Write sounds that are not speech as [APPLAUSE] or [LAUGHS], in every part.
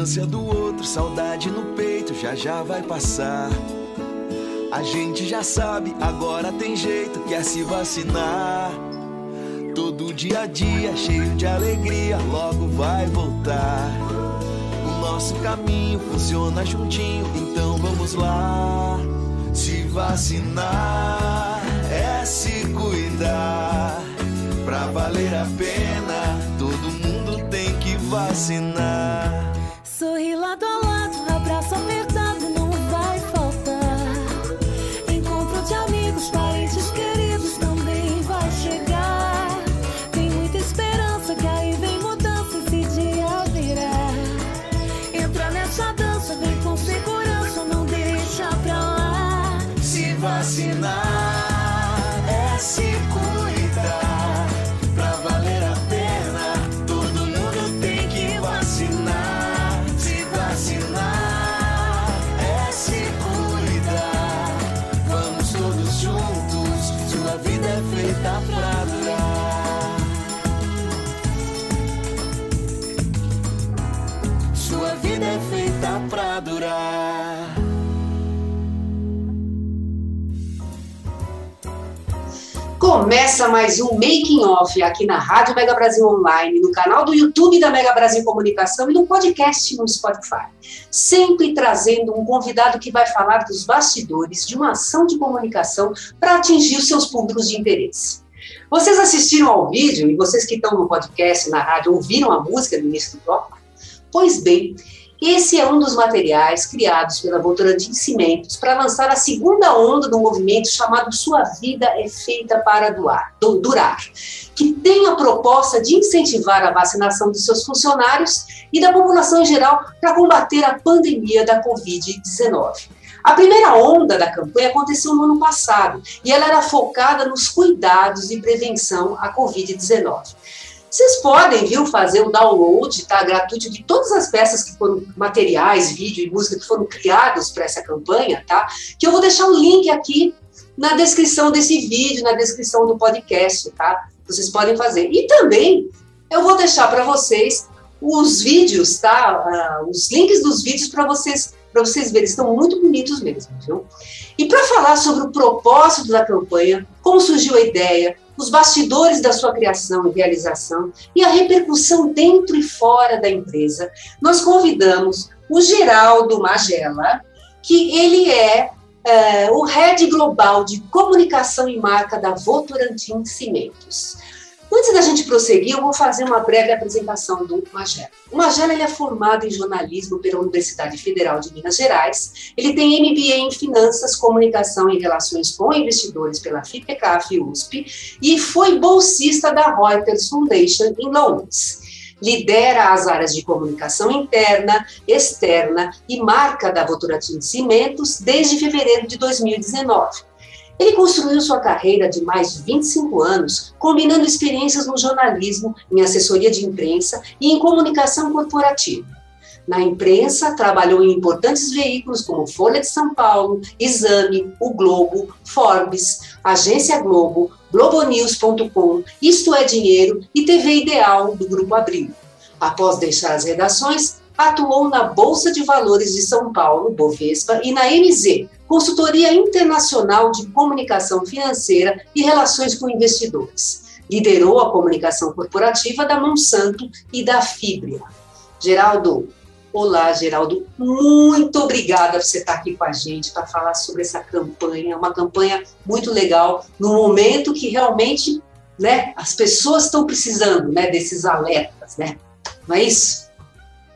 Distância do outro, saudade no peito, já já vai passar. A gente já sabe, agora tem jeito, quer se vacinar. Todo dia a dia, cheio de alegria, logo vai voltar. O nosso caminho funciona juntinho, então vamos lá. Se vacinar é se cuidar. Pra valer a pena, todo mundo tem que vacinar. Sorri lado a lado, Começa mais um Making Off aqui na Rádio Mega Brasil Online, no canal do YouTube da Mega Brasil Comunicação e no podcast no Spotify. Sempre trazendo um convidado que vai falar dos bastidores de uma ação de comunicação para atingir os seus públicos de interesse. Vocês assistiram ao vídeo e vocês que estão no podcast, na rádio, ouviram a música do início do bloco? Pois bem, esse é um dos materiais criados pela Votorantim Cimentos para lançar a segunda onda do movimento chamado Sua Vida é Feita para doar, du- Durar, que tem a proposta de incentivar a vacinação dos seus funcionários e da população em geral para combater a pandemia da Covid-19. A primeira onda da campanha aconteceu no ano passado e ela era focada nos cuidados e prevenção à Covid-19. Vocês podem, viu, fazer o download, tá, gratuito de todas as peças que foram materiais, vídeo e música que foram criados para essa campanha, tá? Que eu vou deixar o link aqui na descrição desse vídeo, na descrição do podcast, tá? Vocês podem fazer. E também eu vou deixar para vocês os vídeos, tá? Ah, os links dos vídeos para vocês para vocês verem, estão muito bonitos mesmo, viu? E para falar sobre o propósito da campanha, como surgiu a ideia, os bastidores da sua criação e realização e a repercussão dentro e fora da empresa, nós convidamos o Geraldo Magela, que ele é, é, o head global de comunicação e marca da Votorantim Cimentos. Antes da gente prosseguir, eu vou fazer uma breve apresentação do Magela. O Magela ele é formado em jornalismo pela Universidade Federal de Minas Gerais. Ele tem MBA em Finanças, Comunicação e Relações com Investidores pela FIPECAF e USP e foi bolsista da Reuters Foundation em Londres. Lidera as áreas de comunicação interna, externa e marca da Votorantim Cimentos desde fevereiro de 2019. Ele construiu sua carreira de mais de 25 anos, combinando experiências no jornalismo, em assessoria de imprensa e em comunicação corporativa. Na imprensa, trabalhou em importantes veículos como Folha de São Paulo, Exame, O Globo, Forbes, Agência Globo, Globonews.com, Isto é Dinheiro e TV Ideal do Grupo Abril. Após deixar as redações, atuou na Bolsa de Valores de São Paulo, Bovespa, e na MZ, Consultoria Internacional de Comunicação Financeira e Relações com Investidores. Liderou a comunicação corporativa da Monsanto e da Fibria. Geraldo, olá, Geraldo, muito obrigada por você estar aqui com a gente para falar sobre essa campanha, uma campanha muito legal, no momento que realmente né, as pessoas estão precisando né, desses alertas, né? Não é isso?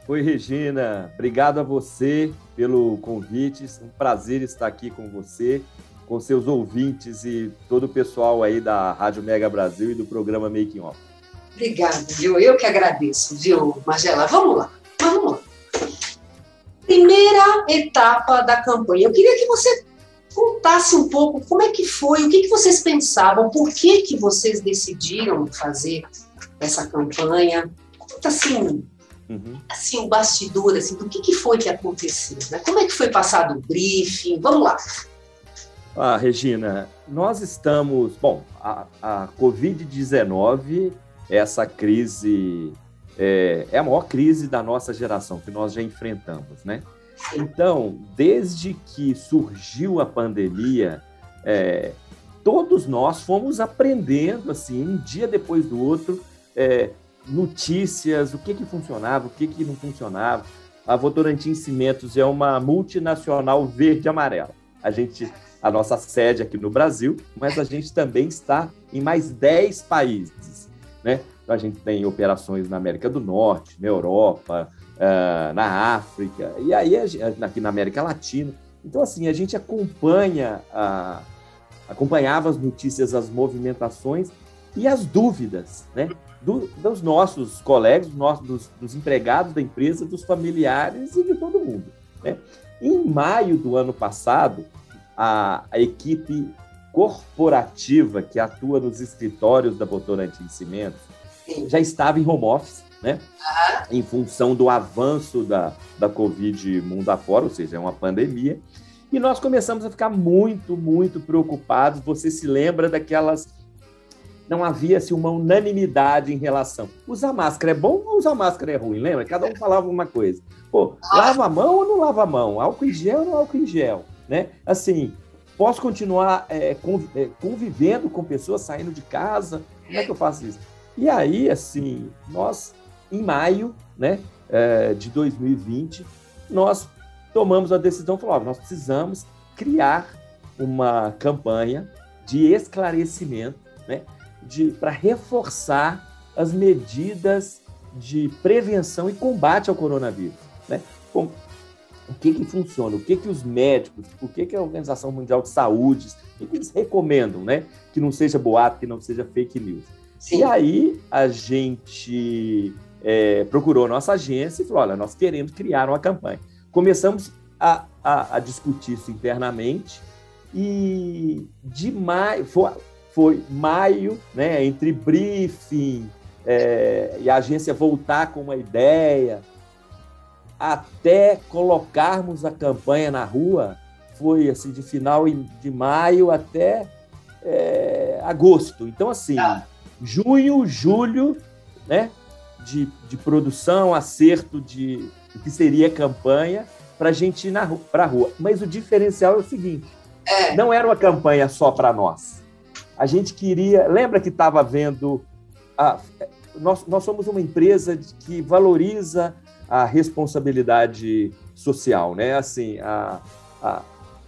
Oi, Regina. Obrigado a você pelo convite. É um prazer estar aqui com você com seus ouvintes e todo o pessoal aí da Rádio Mega Brasil e do programa Making Off. Obrigada, viu? Eu que agradeço, viu, Magela? Vamos lá, vamos lá. Primeira etapa da campanha. Eu queria que você contasse um pouco como é que foi, o que, que vocês pensavam, por que, que vocês decidiram fazer essa campanha. Conta assim, uhum. assim o bastidor, assim, do que, que foi que aconteceu, né? Como é que foi passado o briefing? Vamos lá. Ah, Regina, nós estamos. Bom, a, a Covid-19, essa crise, é, é, a maior crise da nossa geração, que nós já enfrentamos, né? Então, desde que surgiu a pandemia, é, todos nós fomos aprendendo, assim, um dia depois do outro, é, notícias, o que, que funcionava, o que, que não funcionava. A Votorantim Cimentos é uma multinacional verde-amarela. A gente a nossa sede aqui no Brasil, mas a gente também está em mais 10 países. Né? A gente tem operações na América do Norte, na Europa, uh, na África, e aí aqui na América Latina. Então, assim, a gente acompanha, uh, acompanhava as notícias, as movimentações e as dúvidas, né? Do, dos nossos colegas, dos, nossos, dos, dos, empregados da empresa, dos familiares e de todo mundo. Né? Em maio do ano passado, a, a equipe corporativa que atua nos escritórios da Votorantim Cimentos já estava em home office, né? Em função do avanço da, da Covid mundo afora, ou seja, é uma pandemia. E nós começamos a ficar muito, muito preocupados. Você se lembra daquelas. Não havia-se uma unanimidade em relação. Usar máscara é bom ou usar máscara é ruim? Lembra? Cada um falava uma coisa. Pô, lava a mão ou não lava a mão? Álcool em gel ou não álcool em gel? né? Assim, posso continuar é, é, convivendo com pessoas saindo de casa? Como é que eu faço isso? E aí, assim, nós, em maio né, é, de 2020, nós tomamos a decisão, falou, nós precisamos criar uma campanha de esclarecimento, né, para reforçar as medidas de prevenção e combate ao coronavírus, né? Bom, o que que funciona, o que que os médicos, o que que a Organização Mundial de Saúde, o que eles recomendam, né? Que não seja boato, que não seja fake news. Sim. E aí a gente é, procurou nossa agência e falou, olha, nós queremos criar uma campanha. Começamos a, a, a discutir isso internamente e de maio, foi, foi maio, né? Entre briefing é, e a agência voltar com uma ideia, até colocarmos a campanha na rua, foi assim de final de maio até é, agosto. Então, assim, ah. junho, julho, né, de, de produção, acerto de o que seria campanha para a gente ir para a rua. Mas o diferencial é o seguinte: é. não era uma campanha só para nós. A gente queria. Lembra que estava vendo. A, nós, nós somos uma empresa que valoriza a responsabilidade social, né? Assim, a, a,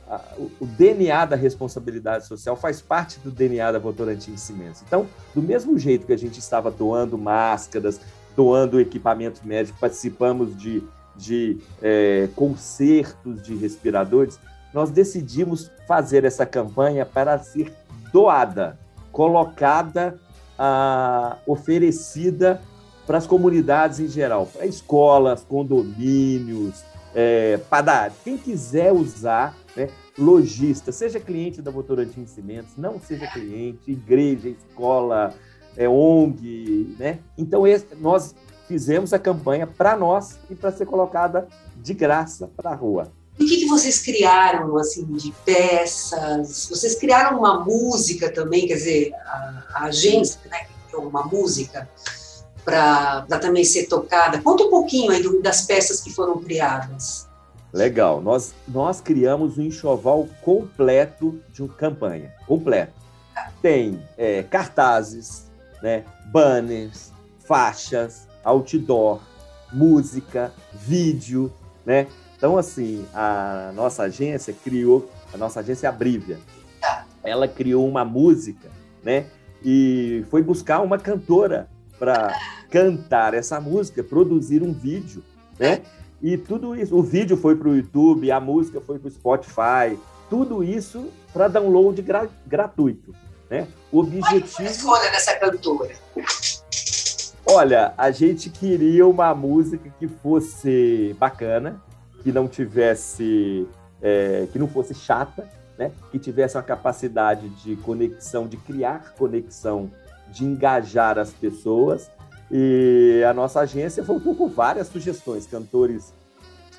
a, o DNA da responsabilidade social faz parte do DNA da Votorantim Cimentos. Então, do mesmo jeito que a gente estava doando máscaras, doando equipamentos médicos, participamos de, de é, concertos de respiradores, nós decidimos fazer essa campanha para ser doada, colocada, ah, oferecida para as comunidades em geral, para escolas, condomínios, é, padaria, quem quiser usar, né, lojista, seja cliente da Votorantim Cimentos, não seja cliente, igreja, escola, é, ONG, né? Então esse, nós fizemos a campanha para nós e para ser colocada de graça para a rua. E o que, que, vocês criaram assim de peças? Vocês criaram uma música também, quer dizer, a, a agência né, criou uma música para também ser tocada. Conta um pouquinho aí das peças que foram criadas. Legal. Nós, nós criamos um enxoval completo de uma campanha. Completo. Tem é, cartazes, né, banners, faixas, outdoor, música, vídeo, né? Então, assim, a nossa agência criou, a nossa agência é a Brívia, tá. ela criou uma música, né? E foi buscar uma cantora para cantar essa música, produzir um vídeo, né? E tudo isso, o vídeo foi para o YouTube, a música foi para o Spotify, tudo isso para download gra gratuito. Né? O objetivo. Qual a escolha dessa cantora? Olha, a gente queria uma música que fosse bacana, que não tivesse, é, que não fosse chata, né? Que tivesse uma capacidade de conexão, de criar conexão, de engajar as pessoas. E a nossa agência voltou com várias sugestões, cantores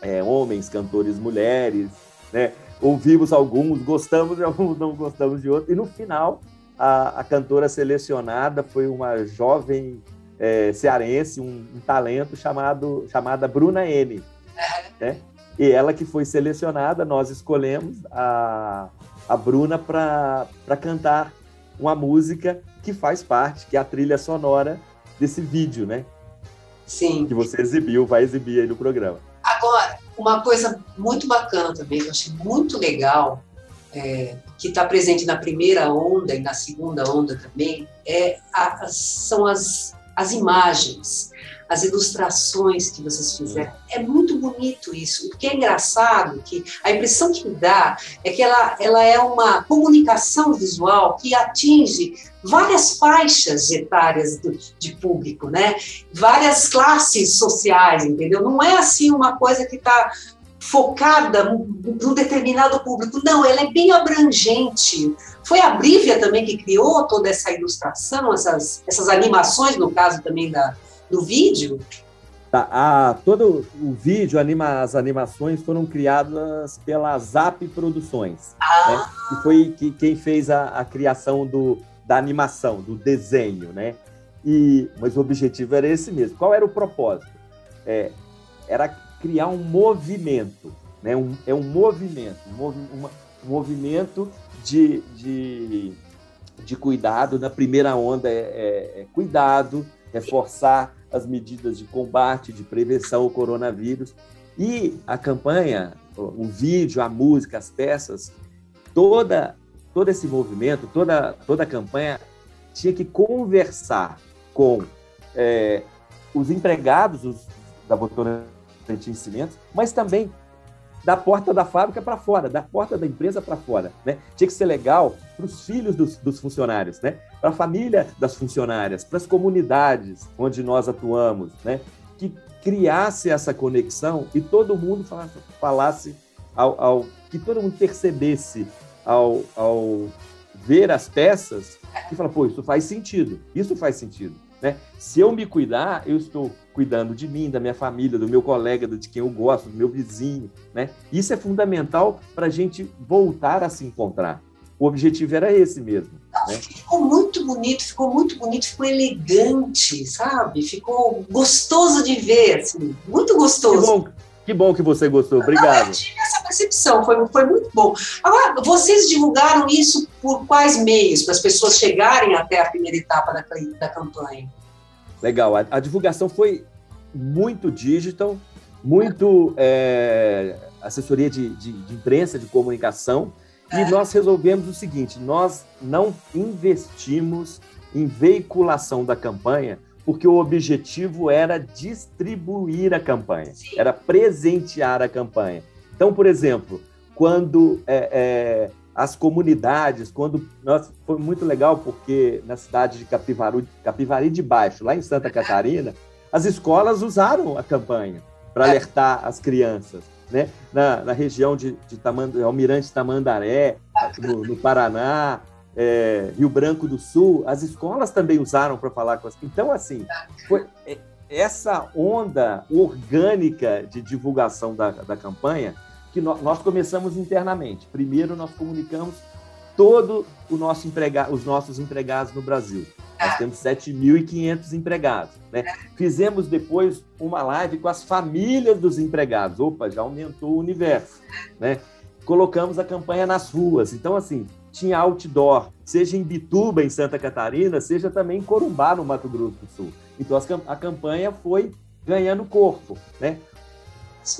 é, homens, cantores mulheres, né? Ouvimos alguns, gostamos de alguns, não gostamos de outros. E no final, a, a cantora selecionada foi uma jovem é, cearense, um, um, talento chamado, chamada Bruna N. Né? E ela que foi selecionada, nós escolhemos a, a Bruna para cantar uma música que faz parte, que é a trilha sonora desse vídeo, né? Sim. Que você exibiu, vai exibir aí no programa. Agora, uma coisa muito bacana também, que eu achei muito legal, é, que está presente na primeira onda e na segunda onda também, é a, são as as imagens, as ilustrações que vocês fizeram. É muito bonito isso. O que é engraçado, que a impressão que me dá é que ela, ela é uma comunicação visual que atinge várias faixas etárias do, de público, né? Várias classes sociais, entendeu? Não é assim uma coisa que está focada num determinado público. Não, ela é bem abrangente. Foi a Brívia também que criou toda essa ilustração, essas, essas animações, no caso também da, do vídeo? Tá, a, todo o vídeo, anima, as animações foram criadas pela Zap Produções, ah. né, que foi que, quem fez a, a criação do, da animação, do desenho, né? E, mas o objetivo era esse mesmo. Qual era o propósito? É, era criar um movimento, né? Um, é um movimento, um, um movimento de, de, de, cuidado. Na primeira onda é, é, é cuidado, reforçar as medidas de combate, de prevenção ao coronavírus. E a campanha, o vídeo, a música, as peças, toda todo esse movimento, toda toda a campanha tinha que conversar com é, os empregados os, da Votorantim Cimentos, mas também da porta da fábrica para fora, da porta da empresa para fora. Né? Tinha que ser legal para os filhos dos, dos, funcionários, né? para a família das funcionárias, para as comunidades onde nós atuamos, né? que criasse essa conexão e todo mundo falasse, falasse ao, ao, que todo mundo percebesse ao, ao ver as peças que fala, pô, isso faz sentido, isso faz sentido. Né? Se eu me cuidar, eu estou cuidando de mim, da minha família, do meu colega, de quem eu gosto, do meu vizinho. Né? Isso é fundamental para a gente voltar a se encontrar. O objetivo era esse mesmo. Né? Ficou muito bonito, ficou muito bonito, ficou elegante, sabe? Ficou gostoso de ver, assim, muito gostoso. Que bom, que bom que você gostou, obrigado. Não, eu tive essa percepção, foi, foi muito bom. Agora, vocês divulgaram isso por quais meios, para as pessoas chegarem até a primeira etapa da, da campanha? Legal, a, a divulgação foi muito digital, muito é, assessoria de, de, de, imprensa, de comunicação, é. e nós resolvemos o seguinte: nós não investimos em veiculação da campanha, porque o objetivo era distribuir a campanha, Sim. era presentear a campanha. Então, por exemplo, quando é, é, as comunidades, quando nós, foi muito legal porque na cidade de Capivari, Capivari de Baixo, lá em Santa Catarina, [LAUGHS] as escolas usaram a campanha para é. alertar as crianças. Né? Na, na região de, de Tamand Almirante Tamandaré, no, no Paraná, é, Rio Branco do Sul, as escolas também usaram para falar com as. Então, assim, foi é, essa onda orgânica de divulgação da, da campanha que nós começamos internamente. Primeiro, nós comunicamos todo o nosso emprega os nossos empregados no Brasil. Nós temos 7.500 empregados. Né? Fizemos depois uma live com as famílias dos empregados. Opa, já aumentou o universo. Né? Colocamos a campanha nas ruas. Então, assim, tinha outdoor, seja em Bituba, em Santa Catarina, seja também em Corumbá, no Mato Grosso do Sul. Então, a campanha foi ganhando corpo. Né?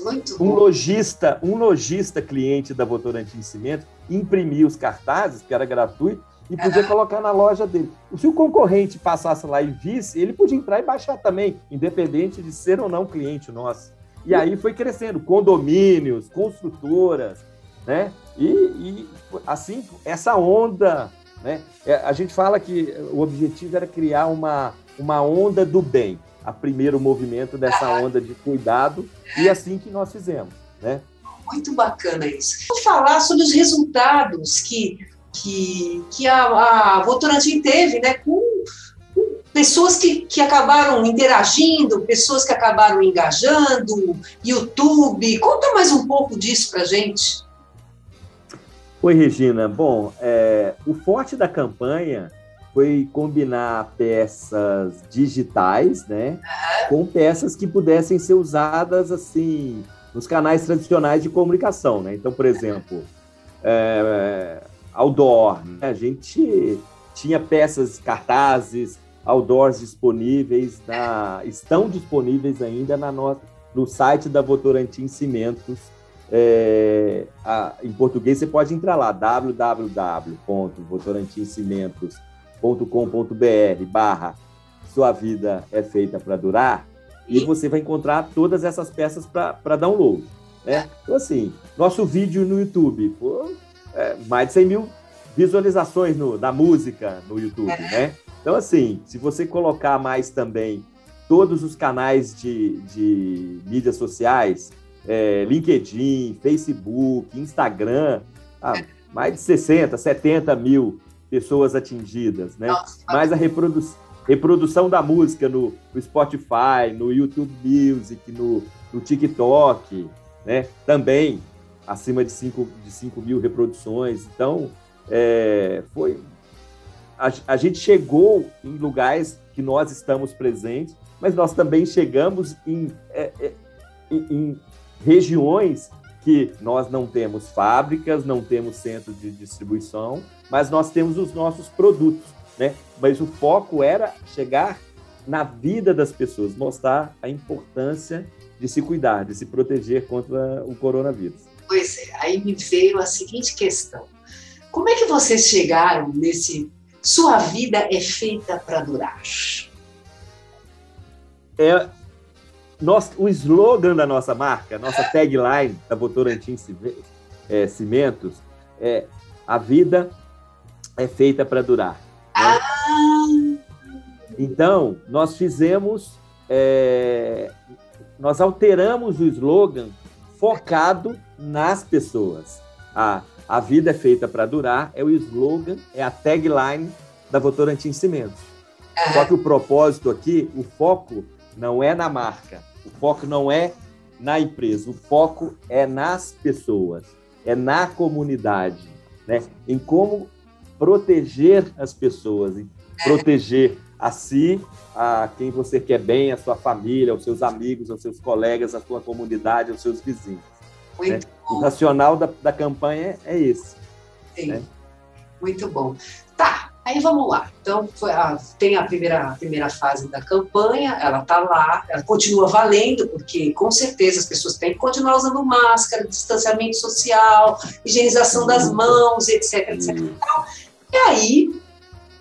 Muito um lojista, um lojista cliente da Votorantim Cimento imprimia os cartazes, que era gratuito, e podia colocar na loja dele. Se o concorrente passasse lá e visse, ele podia entrar e baixar também, independente de ser ou não cliente nosso. E aí foi crescendo, condomínios, construtoras, né? E, e assim, essa onda, né? É, a gente fala que o objetivo era criar uma, uma onda do bem, a primeiro movimento dessa onda de cuidado, e assim que nós fizemos, né? Muito bacana isso. Vou falar sobre os resultados que, que, que a, a Votorantim teve, né? Com, com pessoas que, que acabaram interagindo, pessoas que acabaram engajando, YouTube. Conta mais um pouco disso pra gente. Oi, Regina. Bom, é, o forte da campanha foi combinar peças digitais, né, com peças que pudessem ser usadas assim nos canais tradicionais de comunicação, né? Então, por exemplo, é, outdoor, né? a gente tinha peças, cartazes, outdoors disponíveis, na, estão disponíveis ainda na nossa, no site da Votorantim Cimentos é, a, em português, você pode entrar lá, www.votorantimcimentos.com.br barra sua vida é feita para durar e você vai encontrar todas essas peças para download. Né? Então, assim, nosso vídeo no YouTube, pô, é, mais de 100 mil visualizações no, da música no YouTube, né? Então, assim, se você colocar mais também todos os canais de, de mídias sociais, é, LinkedIn, Facebook, Instagram, ah, mais de 60, 70 mil pessoas atingidas, né? Nossa. Mais a reprodu reprodução da música no, no, Spotify, no YouTube Music, no, no TikTok, né? Também acima de 5 de cinco mil reproduções. Então, é, foi... A, a gente chegou em lugares que nós estamos presentes, mas nós também chegamos em, é, é, em, em regiões que nós não temos fábricas, não temos centro de distribuição, mas nós temos os nossos produtos, né? Mas o foco era chegar na vida das pessoas, mostrar a importância de se cuidar, de se proteger contra o coronavírus. Pois é, aí me veio a seguinte questão: como é que vocês chegaram nesse sua vida é feita para durar? É, nós, o slogan da nossa marca, nossa tagline da Votorantim é, Cimentos é a vida é feita para durar. Né? Ah. Então, nós fizemos, é, nós alteramos o slogan focado nas pessoas. A, a vida é feita para durar é o slogan, é a tagline da Votorantim Cimentos. Só que o propósito aqui, o foco não é na marca, o foco não é na empresa, o foco é nas pessoas, é na comunidade, né? em como proteger as pessoas, em proteger a si, a quem você quer bem, a sua família, aos seus amigos, aos seus colegas, a sua comunidade, aos seus vizinhos. Muito né? O racional da, da campanha é esse. Sim. né? Muito bom. Tá, aí vamos lá. Então, a- tem a primeira, a primeira fase da campanha, ela está lá, ela continua valendo, porque com certeza as pessoas têm que continuar usando máscara, distanciamento social, higienização das mãos, etc, etc. E aí,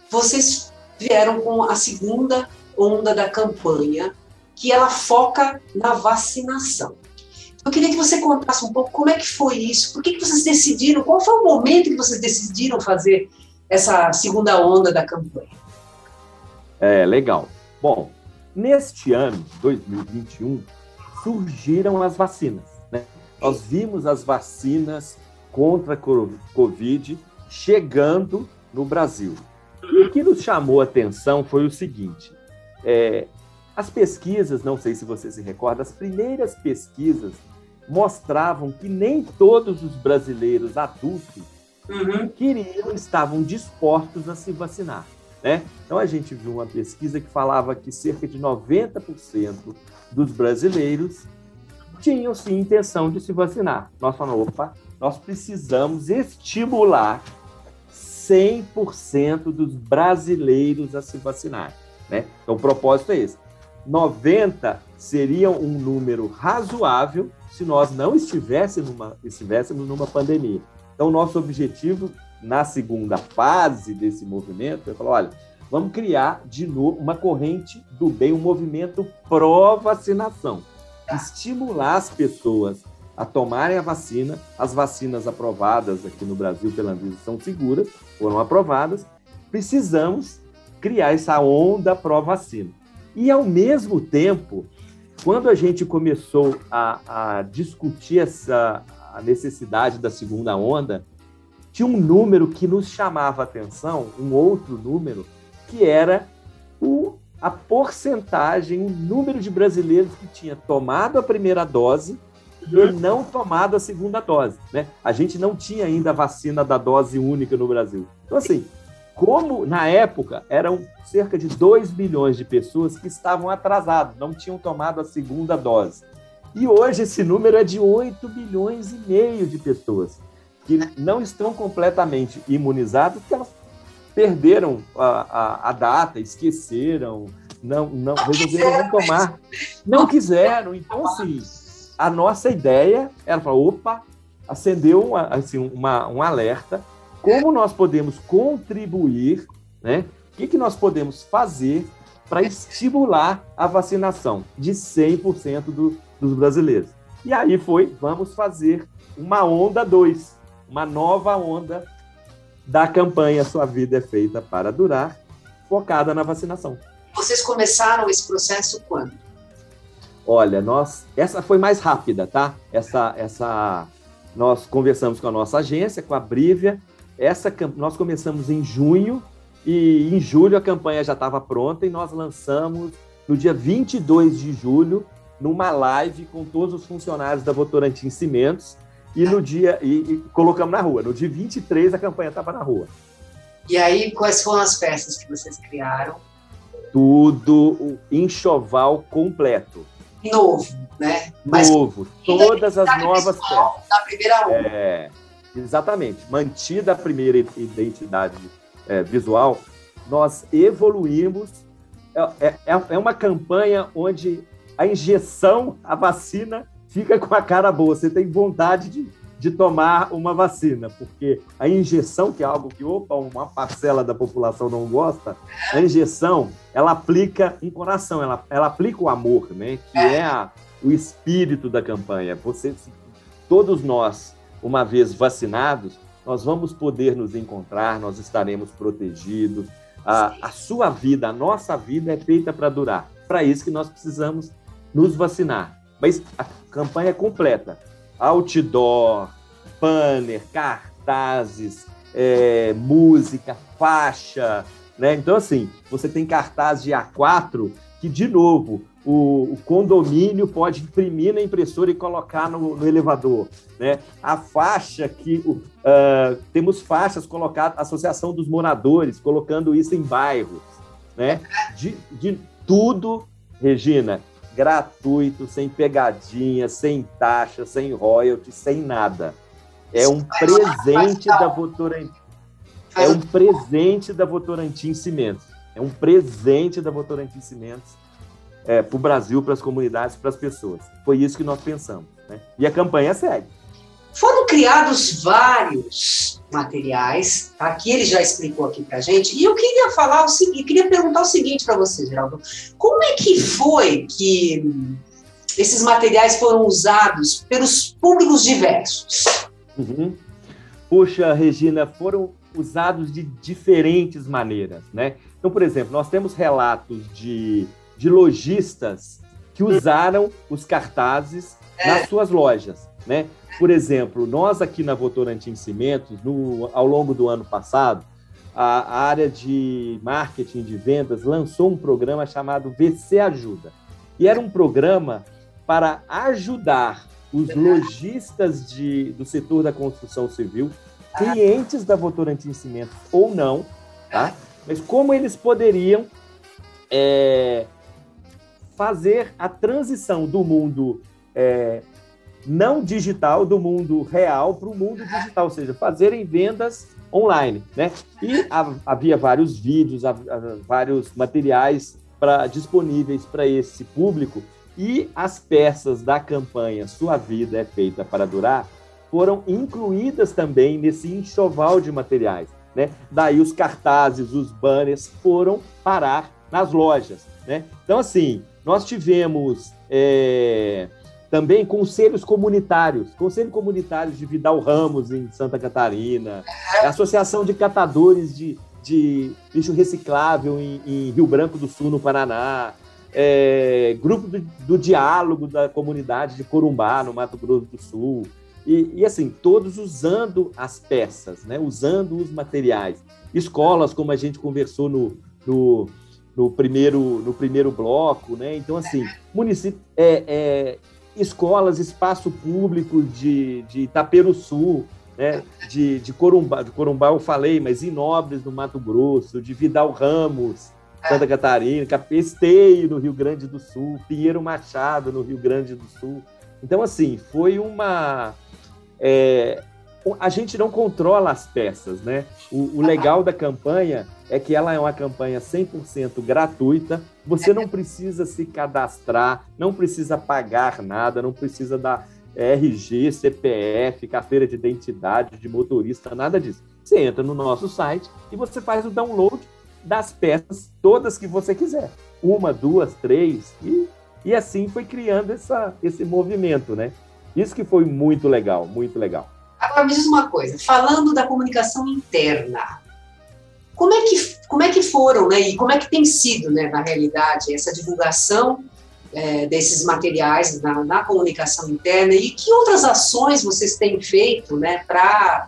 vocês vieram com a segunda onda da campanha, que ela foca na vacinação. Eu queria que você contasse um pouco como é que foi isso, por que, que vocês decidiram, qual foi o momento que vocês decidiram fazer essa segunda onda da campanha? É, legal. Bom, neste ano, 2021, surgiram as vacinas. Né? Nós vimos as vacinas contra a co- Covid chegando no Brasil. E o que nos chamou a atenção foi o seguinte: é, as pesquisas, não sei se você se recorda, as primeiras pesquisas mostravam que nem todos os brasileiros adultos Uhum. queriam, estavam dispostos a se vacinar. Né? Então a gente viu uma pesquisa que falava que cerca de 90% dos brasileiros tinham sim intenção de se vacinar. Nós falamos, opa, nós precisamos estimular 100% dos brasileiros a se vacinar. Né? Então o propósito é esse. 90 seria um número razoável se nós não estivéssemos numa, estivéssemos numa pandemia. Então, nosso objetivo na segunda fase desse movimento é falar: olha, vamos criar de novo uma corrente do bem, um movimento pró-vacinação. Estimular as pessoas a tomarem a vacina. As vacinas aprovadas aqui no Brasil pela Anvisa são seguras, foram aprovadas. Precisamos criar essa onda pró-vacina. E, ao mesmo tempo, quando a gente começou a, a discutir essa a necessidade da segunda onda, tinha um número que nos chamava a atenção, um outro número, que era o, a porcentagem, o número de brasileiros que tinha tomado a primeira dose e não tomado a segunda dose. Né? A gente não tinha ainda a vacina da dose única no Brasil. Então, assim, como na época eram cerca de 2 milhões de pessoas que estavam atrasadas, não tinham tomado a segunda dose. E hoje esse número é de 8 milhões e meio de pessoas que não estão completamente imunizadas porque elas perderam a, a, a data, esqueceram, não, não resolveram não tomar, não quiseram. Então, assim, a nossa ideia era falar, opa, acendeu assim, uma, um alerta como nós podemos contribuir, né? O que, que nós podemos fazer para estimular a vacinação de 100% do, dos brasileiros? E aí foi, vamos fazer uma onda 2, uma nova onda da campanha Sua Vida é Feita para Durar, focada na vacinação. Vocês começaram esse processo quando? Olha, nós essa foi mais rápida, tá? Essa essa nós conversamos com a nossa agência, com a Brívia, essa nós começamos em junho e em julho a campanha já estava pronta e nós lançamos no dia 22 de julho numa live com todos os funcionários da Votorantim Cimentos e no dia e, e colocamos na rua. No dia 23 a campanha estava na rua. E aí quais foram as peças que vocês criaram? Tudo o enxoval completo. Novo, né? Novo, todas as novas peças. Da primeira onda. É, Exatamente. Mantida a primeira identidade é, visual, nós evoluímos. É, é, é, uma campanha onde a injeção, a vacina, fica com a cara boa. Você tem vontade de, de tomar uma vacina, porque a injeção, que é algo que, opa, uma parcela da população não gosta, a injeção, ela aplica um coração, ela, ela aplica o amor, né? Que é a, o espírito da campanha. Você, todos nós uma vez vacinados, nós vamos poder nos encontrar, nós estaremos protegidos. A, a sua vida, a nossa vida é feita para durar. Para isso que nós precisamos nos vacinar. Mas a campanha é completa. Outdoor, banner, cartazes, é, música, faixa. Né? Então, assim, você tem cartaz de A4 que, de novo, o, o, condomínio pode imprimir na impressora e colocar no, no elevador. Né? A faixa que uh, temos faixas colocadas, Associação dos Moradores, colocando isso em bairros. Né? De, de tudo, Regina, gratuito, sem pegadinha, sem taxa, sem royalty, sem nada. É um presente da Votorantim. É um presente da Votorantim Cimentos. É um presente da Votorantim Cimentos é, para o Brasil, para as comunidades, para as pessoas. Foi isso que nós pensamos. Né? E a campanha segue. Foram criados vários materiais, aqui ele já explicou aqui para gente, e eu queria falar o seguinte, queria perguntar o seguinte para você, Geraldo, como é que foi que esses materiais foram usados pelos públicos diversos? Uhum. Puxa, Regina, foram usados de diferentes maneiras, né? Então, por exemplo, nós temos relatos de de lojistas que usaram os cartazes nas suas lojas, né? Por exemplo, nós aqui na Votorantim Cimentos, no, ao longo do ano passado, a, área de marketing de vendas lançou um programa chamado VC Ajuda. E era um programa para ajudar os lojistas de, do setor da construção civil, clientes da Votorantim Cimentos ou não, tá? Mas como eles poderiam é, fazer a transição do mundo é, não digital, do mundo real, para o mundo digital, ou seja, fazerem vendas online. Né? E havia vários vídeos, vários materiais pra, disponíveis para esse público, e as peças da campanha Sua Vida é Feita para Durar foram incluídas também nesse enxoval de materiais. Né? Daí os cartazes, os banners foram parar nas lojas. Né? Então, assim, nós tivemos é, também conselhos comunitários, conselho comunitário de Vidal Ramos em Santa Catarina, associação de catadores de, de lixo reciclável em, em, Rio Branco do Sul, no Paraná, é, grupo do, do, diálogo da comunidade de Corumbá, no Mato Grosso do Sul, e, e, assim, todos usando as peças, né? usando os materiais. Escolas, como a gente conversou no, no, no primeiro, no primeiro bloco, né? Então, assim, município, é, é, escolas, espaço público de, de Itaperu Sul, né? de, de Corumbá, de Corumbá eu falei, mas Inobres, no Mato Grosso, de Vidal Ramos, Santa Catarina, Capesteio, no Rio Grande do Sul, Pinheiro Machado, no Rio Grande do Sul. Então, assim, foi uma é, a gente não controla as peças, né? O, o, legal da campanha é que ela é uma campanha 100% gratuita, você não precisa se cadastrar, não precisa pagar nada, não precisa dar RG, CPF, carteira de identidade de motorista, nada disso. Você entra no nosso site e você faz o download das peças todas que você quiser. Uma, duas, três, e, e assim foi criando essa, esse movimento, né? Isso que foi muito legal, muito legal. Agora me diz uma coisa, falando da comunicação interna, como é que, como é que foram, né, e como é que tem sido, né, na realidade, essa divulgação é, desses materiais na, na, comunicação interna e que outras ações vocês têm feito, né, para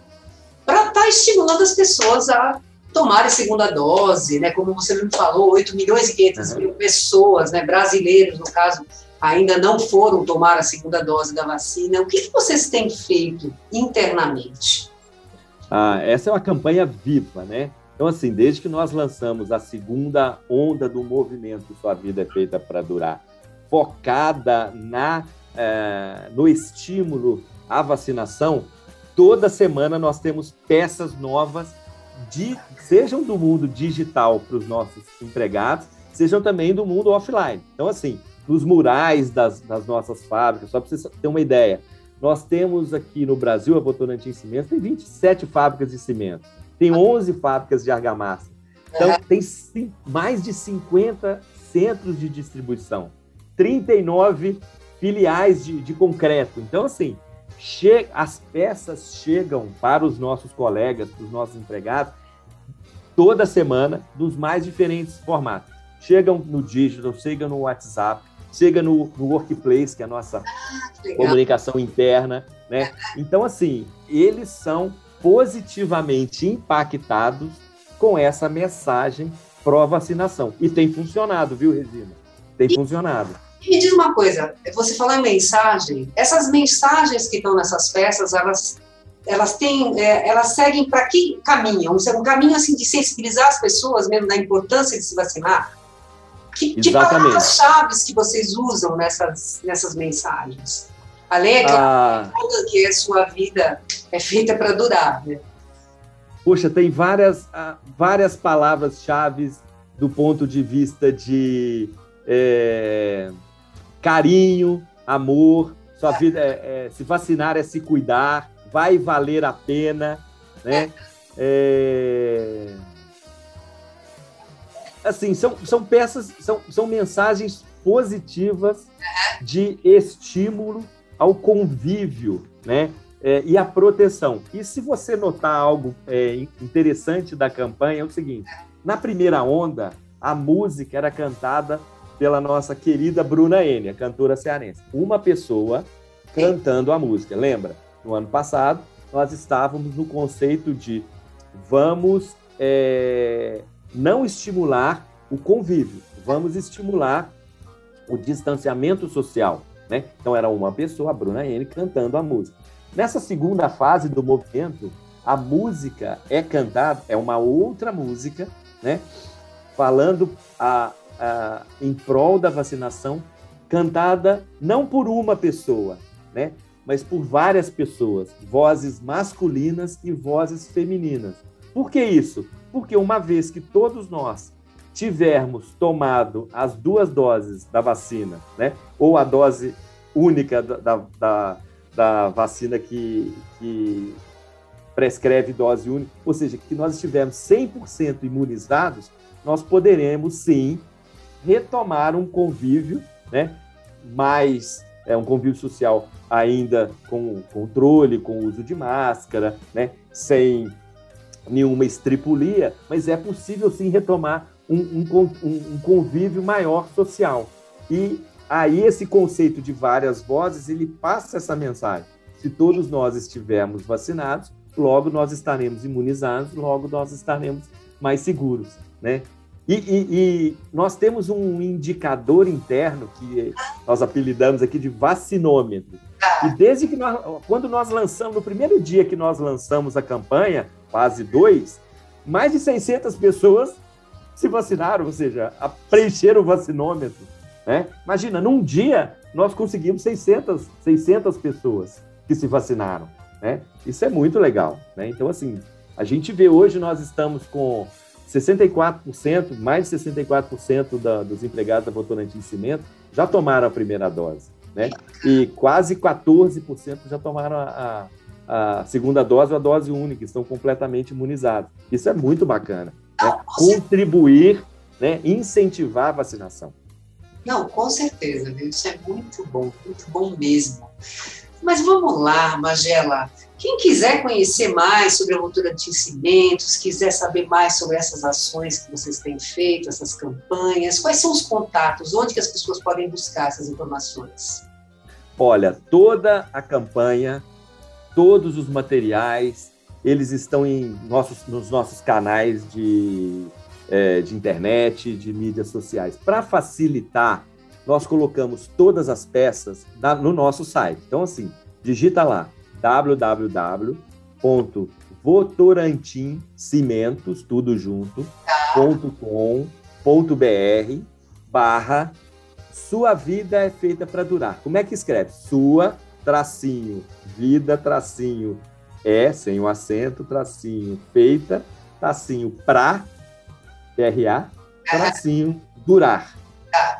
estar tá estimulando as pessoas a tomar a segunda dose, né, como você me falou, 8 milhões e 500 uhum. mil pessoas, né, brasileiros, no caso, ainda não foram tomar a segunda dose da vacina. O que, que vocês têm feito internamente? Ah, essa é uma campanha viva, né? Então, assim, desde que nós lançamos a segunda onda do movimento Sua Vida é Feita para Durar, focada na, eh, no estímulo à vacinação, toda semana nós temos peças novas, de, sejam do mundo digital para os nossos empregados, sejam também do mundo offline. Então, assim, nos murais das, das nossas fábricas, só para você ter uma ideia. Nós temos aqui no Brasil, a Votorantim Cimento tem 27 fábricas de cimento, tem 11 fábricas de argamassa. Então, tem mais de 50 centros de distribuição, 39 filiais de, de concreto. Então, assim, as peças chegam para os nossos colegas, para os nossos empregados, toda semana, dos mais diferentes formatos. Chegam no digital, chegam no WhatsApp, chega no, no workplace, que é a nossa ah, comunicação interna, né? Então, assim, eles são positivamente impactados com essa mensagem pró-vacinação. E tem funcionado, viu, Regina? Tem e, funcionado. E me diz uma coisa, você falou em mensagem, essas mensagens que estão nessas peças, elas elas têm, é, elas seguem para que caminho? Um caminho assim de sensibilizar as pessoas mesmo da importância de se vacinar? Que, que palavras-chave que vocês usam nessas, nessas mensagens? Além, é ah. que a sua vida é feita para durar, né? Poxa, tem várias, ah, várias palavras-chave do ponto de vista de é, carinho, amor, sua vida é, é, se vacinar é se cuidar, vai valer a pena, né? É, assim, são, são peças, são, são mensagens positivas de estímulo ao convívio, né? É, e a proteção. E se você notar algo é, interessante da campanha, é o seguinte: na primeira onda, a música era cantada pela nossa querida Bruna N, a cantora cearense. Uma pessoa cantando a música. Lembra? No ano passado, nós estávamos no conceito de vamos é, não estimular o convívio, vamos estimular o distanciamento social. Né? Então era uma pessoa, a Bruna N, cantando a música. Nessa segunda fase do movimento, a música é cantada, é uma outra música, né? falando a, a, em prol da vacinação, cantada não por uma pessoa, né? mas por várias pessoas, vozes masculinas e vozes femininas. Por que isso? Porque uma vez que todos nós tivermos tomado as duas doses da vacina, né, ou a dose única da, da, da vacina que, que prescreve dose única, ou seja, que nós estivermos 100% imunizados, nós poderemos sim retomar um convívio né, mais é um convívio social ainda com controle, com uso de máscara, né? sem nenhuma estripulia, mas é possível sim retomar um, um, um convívio maior social. E aí esse conceito de várias vozes, ele passa essa mensagem. Se todos nós estivermos vacinados, logo nós estaremos imunizados, logo nós estaremos mais seguros, né? E, e, e, nós temos um indicador interno que nós apelidamos aqui de vacinômetro. E desde que nós, quando nós lançamos, no primeiro dia que nós lançamos a campanha, fase 2, mais de 600 pessoas se vacinaram, ou seja, preencheram o vacinômetro. Né? Imagina, num dia nós conseguimos 600, 600 pessoas que se vacinaram. Né? Isso é muito legal. Né? Então, assim, a gente vê hoje nós estamos com 64%, mais de 64% da, dos empregados da Votorantim Cimento já tomaram a primeira dose, né? E quase 14% já tomaram a, a, a, segunda dose ou a dose única, estão completamente imunizados. Isso é muito bacana. Né? Contribuir, né? incentivar a vacinação. Não, com certeza, viu? Isso é muito bom, muito bom mesmo. Mas vamos lá, Magela. Quem quiser conhecer mais sobre a cultura de cimentos, quiser saber mais sobre essas ações que vocês têm feito, essas campanhas, quais são os contatos? Onde que as pessoas podem buscar essas informações? Olha, toda a campanha, todos os materiais, eles estão em nossos, nos nossos canais de, é, de internet, de mídias sociais. Para facilitar nós colocamos todas as peças no nosso site. Então, assim, digita lá www.votorantimcimentos, tudo junto, .com.br barra sua vida é feita para durar. Como é que escreve? Sua, tracinho, vida, tracinho, é, sem o acento, tracinho, feita, tracinho, pra, PRA, tracinho, durar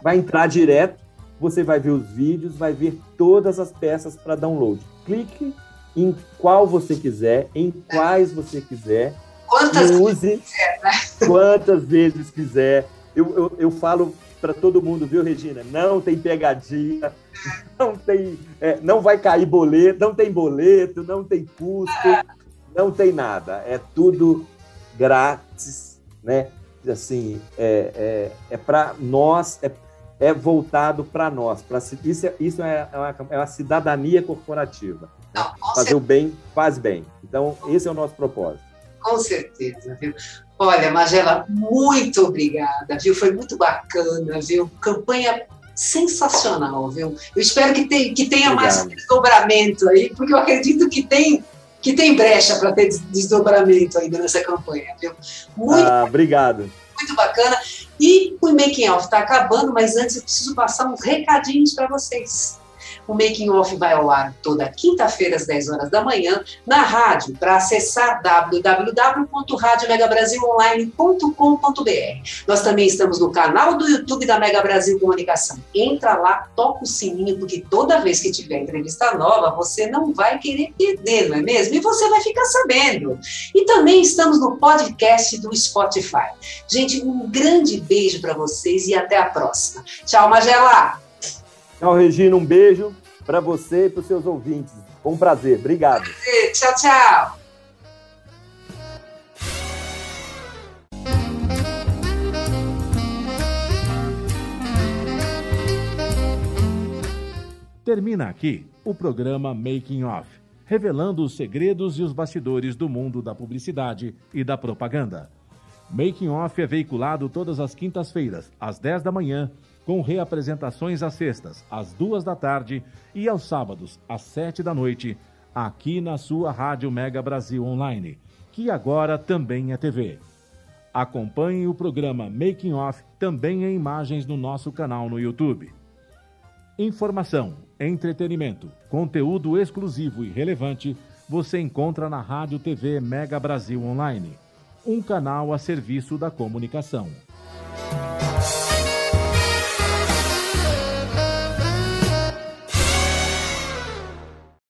vai entrar direto, você vai ver os vídeos, vai ver todas as peças para download. Clique em qual você quiser, em quais você quiser. Quantas use quiser, né? [LAUGHS] quantas vezes quiser. Eu, eu, eu falo para todo mundo, viu, Regina? Não tem pegadinha, não tem, é, não vai cair boleto, não tem boleto, não tem custo, não tem nada. É tudo grátis, né? Assim, é, é, é para nós, é, é voltado para nós. Pra, isso é, isso é, é, uma, é uma cidadania corporativa. Fazer o bem faz bem. Então, esse é o nosso propósito. Com certeza, viu? Olha, Magela, muito obrigada, viu? Foi muito bacana, viu? Campanha sensacional, viu? Eu espero que, tenha, que tenha mais desdobramento aí, porque eu acredito que tem que tem brecha para ter desdobramento ainda nessa campanha, viu? Muito ah, obrigado. Muito bacana. E o making off está acabando, mas antes eu preciso passar uns recadinhos para vocês. O Making Off vai ao ar toda quinta-feira às 10 horas da manhã na rádio. Para acessar www.radiomegabrasilonline.com.br. Nós também estamos no canal do YouTube da Mega Brasil Comunicação. Entra lá, toca o sininho, porque toda vez que tiver entrevista nova, você não vai querer perder, não é mesmo? E você vai ficar sabendo. E também estamos no podcast do Spotify. Gente, um grande beijo para vocês e até a próxima. Tchau, Magela! Tchau, Regina. Um beijo para você e para os seus ouvintes. Foi um prazer. Obrigado. Prazer. Tchau, tchau. Termina aqui o programa Making Off, revelando os segredos e os bastidores do mundo da publicidade e da propaganda. Making Off é veiculado todas as quintas-feiras, às 10 da manhã, com reapresentações às sextas, às duas da tarde e aos sábados, às sete da noite, aqui na sua Rádio Mega Brasil Online, que agora também é TV. Acompanhe o programa Making Off também em imagens no nosso canal no YouTube. Informação, entretenimento, conteúdo exclusivo e relevante você encontra na Rádio TV Mega Brasil Online, um canal a serviço da comunicação.